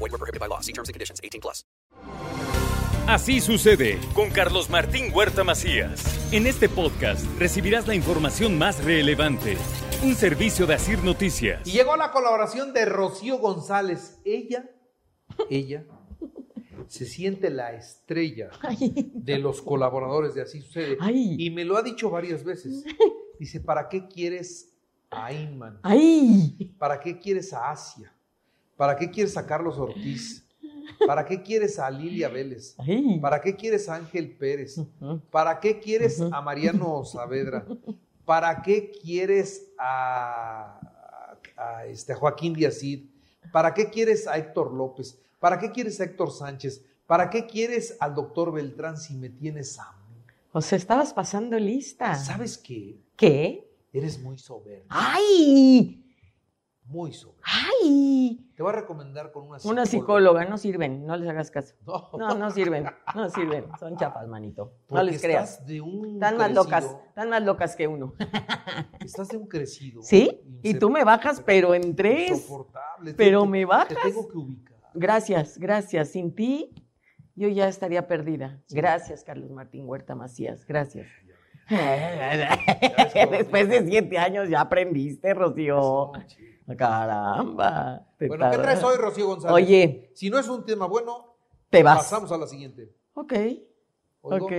Void were prohibited by law. See terms and conditions. 18 plus. Así sucede con Carlos Martín Huerta Macías. En este podcast recibirás la información más relevante. Un servicio de Asir Noticias. Y llegó la colaboración de Rocío González. Ella, ella, se siente la estrella de los colaboradores de Así Sucede. Ay. Y me lo ha dicho varias veces. Dice, ¿para qué quieres a Inman? ¡Ay! ¿Para qué quieres a Asia? ¿Para qué quieres a Carlos Ortiz? ¿Para qué quieres a Lilia Vélez? ¿Para qué quieres a Ángel Pérez? ¿Para qué quieres a Mariano Saavedra? ¿Para qué quieres a, a este, a Joaquín Díazid? ¿Para qué quieres a Héctor López? ¿Para qué quieres a Héctor Sánchez? ¿Para qué quieres al doctor Beltrán si me tienes a mí? O sea, estabas pasando lista. ¿Sabes qué? ¿Qué? Eres muy soberbio, ¡Ay! Muy soberbio. ¡Ay! Te voy a recomendar con una psicóloga. Una psicóloga, no sirven, no les hagas caso. No, No, no sirven, no sirven, son chapas, manito. No les creas. Estás de un Están más locas, están más locas que uno. Estás de un crecido. ¿Sí? Y tú me bajas, pero en tres. Insoportable. Pero Te- me Te bajas. tengo que ubicar. Gracias, gracias. Sin ti, yo ya estaría perdida. Gracias, Carlos Martín Huerta Macías. Gracias. Después de siete años ya aprendiste, Rocío. Caramba. Bueno, ¿qué traes hoy, Rocío González? Oye, Si no es un tema bueno, te vas. pasamos a la siguiente. Ok, Oigo. ok.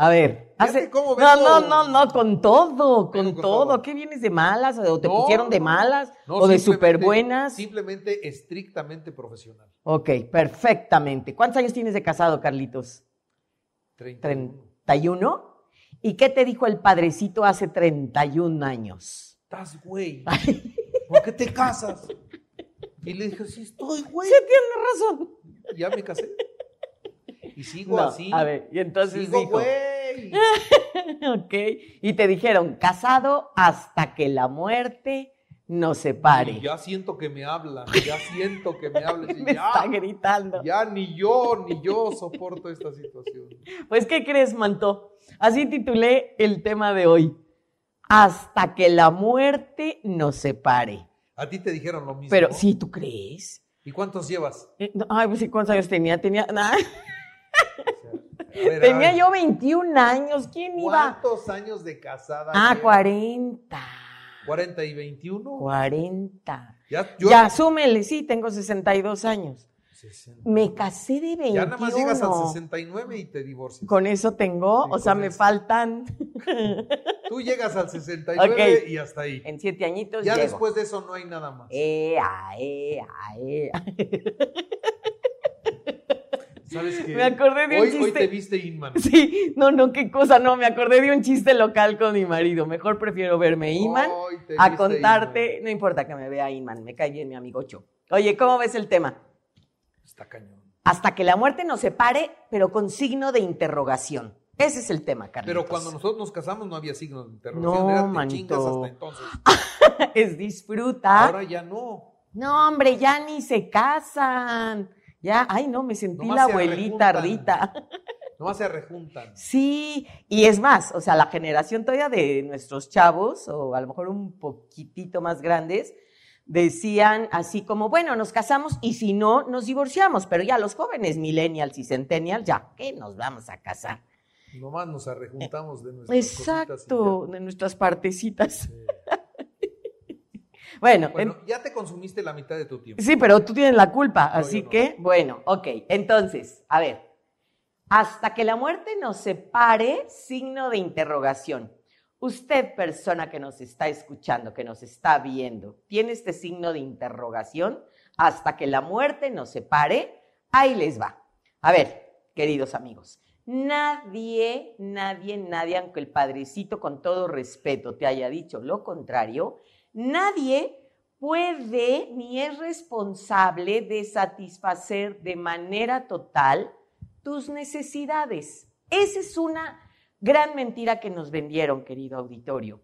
A ver, hace... cómo No, vengo- no, no, no, con todo, con, todo. todo. ¿Qué vienes de malas? ¿O te No, pusieron de malas? no, ¿O de súper buenas? Simplemente estrictamente profesional. Ok, perfectamente. ¿Cuántos años tienes de casado, Carlitos? 31. ¿31? ¿Y qué te dijo el padrecito hace 31 años? Estás güey. ¿Por qué te casas? Y le dije, sí estoy güey. Sí, tiene razón. Ya me casé. Y sigo No, así. A ver, y entonces sigo dijo, güey. ok, y te dijeron, casado hasta que la muerte nos Y separe. ya siento que me habla. Ya siento que me habla. Me ya, está gritando. ya ni yo, ni yo soporto esta situación. Pues, ¿qué crees, Manto? Así titulé el tema de hoy. Hasta que la muerte nos separe. A ti te dijeron lo mismo. Pero, ¿sí tú crees? ¿Y cuántos llevas? Eh, no, Ay, pues, ¿y ¿cuántos años tenía? Tenía, nah, ver, tenía yo 21 años. ¿Quién iba? ¿Cuántos años de casada? Ah, llevas? 40. 40 y 21. 40. Ya, yo- Ya, súmele, sí, tengo 62 años. 60. Me casé de 21. Ya nada más llegas al 69 y te divorcias. Con eso tengo, Sí, o sea, me faltan Tú llegas al 69 Ok. y hasta ahí. en siete añitos. Ya llego. después de eso no hay nada más. Eh, ah, eh, ah, eh. ¿Sabes qué? Me acordé de un hoy, Hoy chiste. te viste Inman. Sí, no, no, qué cosa, no, me acordé de un chiste local con mi marido. Mejor prefiero verme Hoy te a contarte, no importa que me vea Iman, me cae bien mi amigo Cho. Oye, ¿cómo ves el tema? Está cañón. Hasta que la muerte nos separe, pero con signo de interrogación. Ese es el tema, Carlos. Pero cuando nosotros nos casamos no había signos de interrogación. No, Era manito. chingas hasta entonces. es disfruta. Ahora ya no. No, hombre, ya ni se casan. Ya, ay, no, me sentí Nomás la abuelita. Rita. Nomás se rejuntan. Sí, y es más, o sea, la generación todavía de nuestros chavos, o a lo mejor un poquitito más grandes, decían así como, bueno, nos casamos y si no, nos divorciamos, pero ya los jóvenes millennials y centennials, ya, ¿qué nos vamos a casar? Nomás nos arrejuntamos de nuestras Exacto, de nuestras partecitas. Bueno, Bueno, ya te consumiste la mitad de tu tiempo. Sí, pero tú tienes la culpa, No, así no. que, bueno, ok. Entonces, a ver, hasta que la muerte nos separe, signo de interrogación. Usted, persona que nos está escuchando, que nos está viendo, tiene este signo de interrogación, hasta que la muerte nos separe, ahí les va. A ver, queridos amigos, nadie, nadie, nadie, aunque el padrecito con todo respeto te haya dicho lo contrario, nadie puede ni es responsable de satisfacer de manera total tus necesidades. Esa es una gran mentira que nos vendieron, querido auditorio,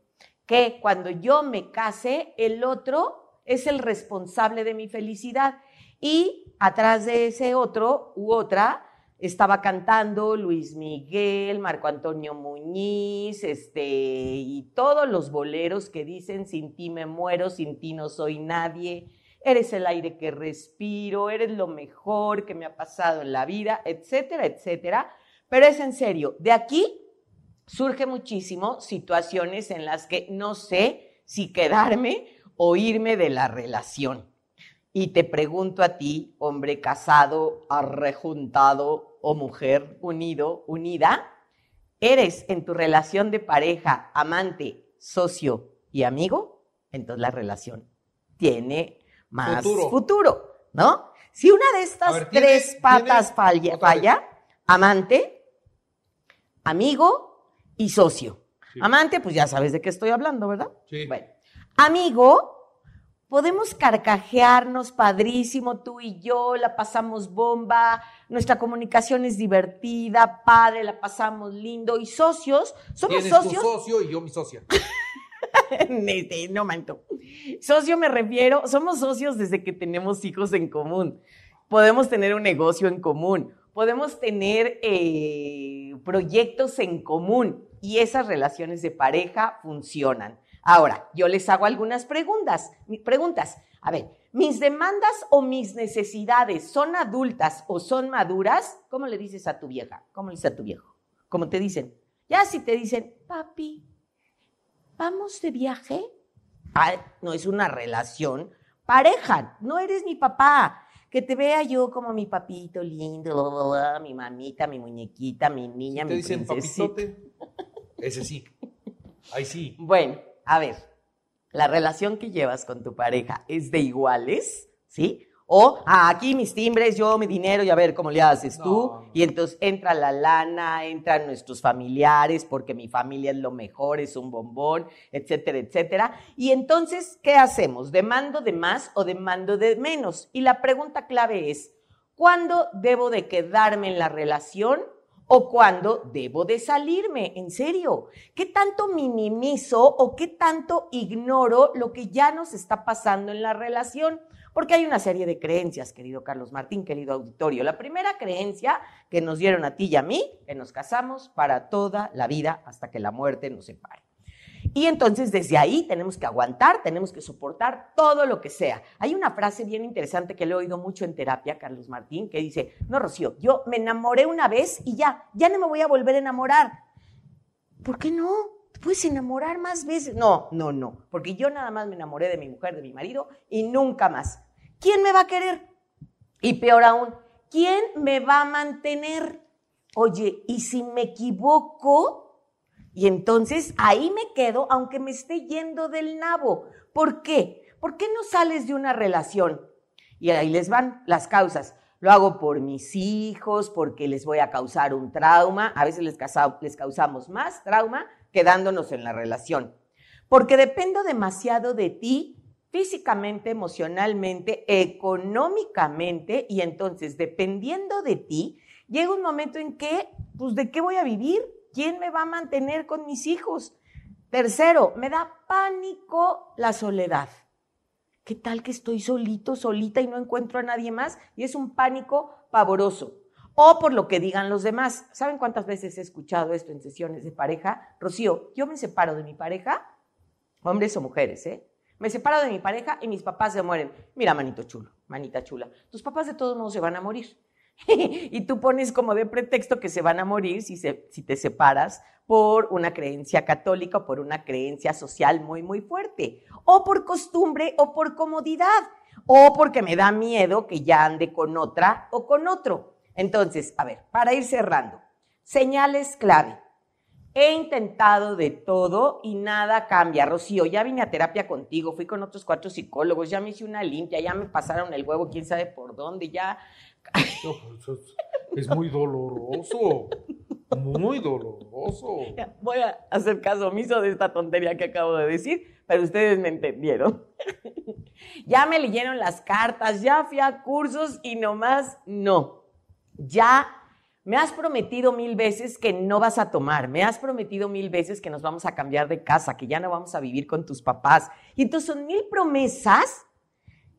que cuando yo me case, el otro es el responsable de mi felicidad y atrás de ese otro u otra estaba cantando Luis Miguel, Marco Antonio Muñiz, este, y todos los boleros que dicen sin ti me muero, sin ti no soy nadie, eres el aire que respiro, eres lo mejor que me ha pasado en la vida, etcétera, etcétera. Pero es en serio, de aquí surge muchísimo situaciones en las que no sé si quedarme o irme de la relación. Y te pregunto a ti, hombre casado, arrejuntado o mujer unido, unida, ¿eres en tu relación de pareja, amante, socio y amigo? Entonces la relación tiene más Futuro. futuro, ¿no? Si una de estas A ver, ¿tiene- tres patas tiene- falla, falla, amante, amigo y socio. Sí. Amante, pues ya sabes de qué estoy hablando, ¿verdad? Sí. Bueno, amigo, podemos carcajearnos padrísimo, tú y yo, la pasamos bomba, nuestra comunicación es divertida, padre, la pasamos lindo. Y socios, somos Tienes tu socios. socio y yo mi socia. No manto. Socio me refiero, somos socios desde que tenemos hijos en común. Podemos tener un negocio en común, podemos tener eh, proyectos en común y esas relaciones de pareja funcionan. Ahora, yo les hago algunas preguntas. Preguntas. A ver, ¿mis demandas o mis necesidades son adultas o son maduras? ¿Cómo le dices a tu vieja? ¿Cómo le dices a tu viejo? ¿Cómo te dicen? Ya si te dicen, papi, ¿Vamos de viaje? Ah, no es una relación pareja, no eres mi papá. Que te vea yo como mi papito lindo, bla, bla, bla, mi mamita, mi muñequita, mi niña, Te mi dicen papitote. Ese sí. Ahí sí. Bueno, a ver, la relación que llevas con tu pareja es de iguales, ¿sí? O ah, aquí mis timbres, yo mi dinero y a ver cómo le haces tú. No. Y entonces entra la lana, entran nuestros familiares, porque mi familia es lo mejor, es un bombón, etcétera, etcétera. Y entonces, ¿qué hacemos? ¿Demando de más o demando de menos? Y la pregunta clave es, ¿cuándo debo de quedarme en la relación o cuándo debo de salirme? En serio, ¿qué tanto minimizo o qué tanto ignoro lo que ya nos está pasando en la relación? Porque hay una serie de creencias, querido Carlos Martín, querido auditorio. La primera creencia que nos dieron a ti y a mí, que nos casamos para toda la vida hasta que la muerte nos separe. Y entonces desde ahí tenemos que aguantar, tenemos que soportar todo lo que sea. Hay una frase bien interesante que le he oído mucho en terapia, Carlos Martín, que dice, no, Rocío, yo me enamoré una vez y ya, ya no me voy a volver a enamorar. ¿Por qué no? Te puedes enamorar más veces. No, no, no, porque yo nada más me enamoré de mi mujer, de mi marido y nunca más. ¿Quién me va a querer? Y peor aún, ¿quién me va a mantener? Oye, ¿y si me equivoco? Y entonces ahí me quedo, aunque me esté yendo del nabo. ¿Por qué? ¿Por qué no sales de una relación? Y ahí les van las causas. Lo hago por mis hijos, porque les voy a causar un trauma. A veces les, causa- les causamos más trauma quedándonos en la relación. Porque dependo demasiado de ti físicamente, emocionalmente, económicamente, y entonces dependiendo de ti, llega un momento en que, pues, ¿de qué voy a vivir? ¿Quién me va a mantener con mis hijos? Tercero, me da pánico la soledad. ¿Qué tal que estoy solito, solita y no encuentro a nadie más? Y es un pánico pavoroso. O por lo que digan los demás. ¿Saben cuántas veces he escuchado esto en sesiones de pareja? Rocío, yo me separo de mi pareja, hombres o mujeres, ¿eh? Me separo de mi pareja y mis papás se mueren. Mira, manito chulo, manita chula, tus papás de todos modos se van a morir. y tú pones como de pretexto que se van a morir si, se- si te separas por una creencia católica o por una creencia social muy, muy fuerte, o por costumbre o por comodidad, o porque me da miedo que ya ande con otra o con otro. Entonces, a ver, para ir cerrando, señales clave. He intentado de todo y nada cambia. Rocío, ya vine a terapia contigo, fui con otros cuatro psicólogos, ya me hice una limpia, ya me pasaron el huevo, quién sabe por dónde, ya es- es muy doloroso. Muy doloroso. voy a hacer caso omiso de esta tontería que acabo de decir, pero ustedes me entendieron. ya me leyeron las cartas, ya fui a cursos y nomás no. Ya me has prometido mil veces que no vas a tomar, me has prometido mil veces que nos vamos a cambiar de casa, que ya no vamos a vivir con tus papás. Y entonces son mil promesas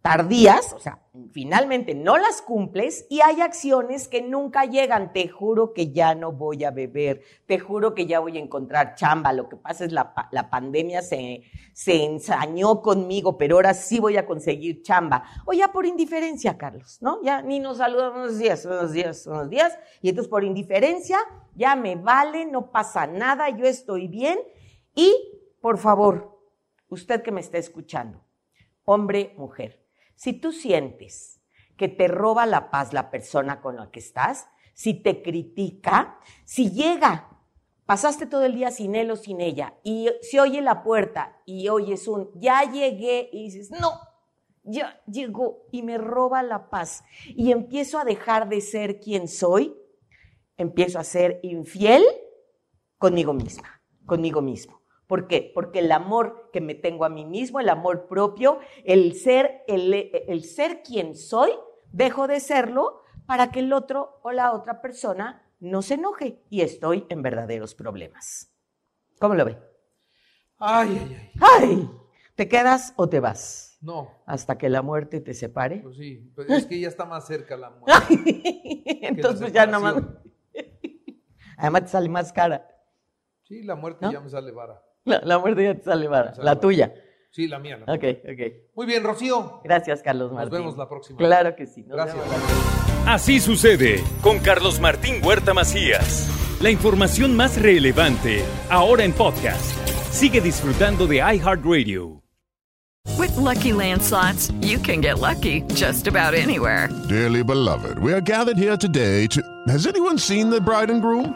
tardías, o sea, finalmente no las cumples y hay acciones que nunca llegan. Te juro que ya no voy a beber, te juro que ya voy a encontrar chamba. Lo que pasa es la, la pandemia se, se ensañó conmigo, pero ahora sí voy a conseguir chamba. O ya por indiferencia, Carlos, ¿no? Ya ni nos saludamos unos días, unos días, unos días. Y entonces por indiferencia ya me vale, no pasa nada, yo estoy bien. Y, por favor, usted que me está escuchando, hombre, mujer, si tú sientes que te roba la paz la persona con la que estás, si te critica, si llega, pasaste todo el día sin él o sin ella, y se oye la puerta y oyes un, ya llegué, y dices, no, ya llegó y me roba la paz, y empiezo a dejar de ser quien soy, empiezo a ser infiel conmigo misma, conmigo mismo. ¿Por qué? Porque el amor que me tengo a mí mismo, el amor propio, el ser, el, el ser quien soy, dejo de serlo para que el otro o la otra persona no se enoje y estoy en verdaderos problemas. ¿Cómo lo ve? Ay, ay, ay. ¡Ay! ¿Te quedas o te vas? No, Hasta que la muerte te separe. pues sí, pues es que ya está más cerca la muerte. Entonces ya no más. separación. Además te sale más cara. Sí, la muerte ¿No? ya me sale vara. La, la muerte ya te sale vara. sale La tuya. Sí, la mía. la Ok, mía. ok. Muy bien, Rocío. Gracias, Carlos Nos Martín. vemos la próxima. Claro que sí. Nos Gracias. Así sucede con Carlos Martín Huerta Macías. La información más relevante ahora en podcast. Sigue disfrutando de iHeartRadio. With Lucky Land slots, you can get lucky just about anywhere. Dearly beloved, we are gathered here today to. Has anyone seen the bride and groom?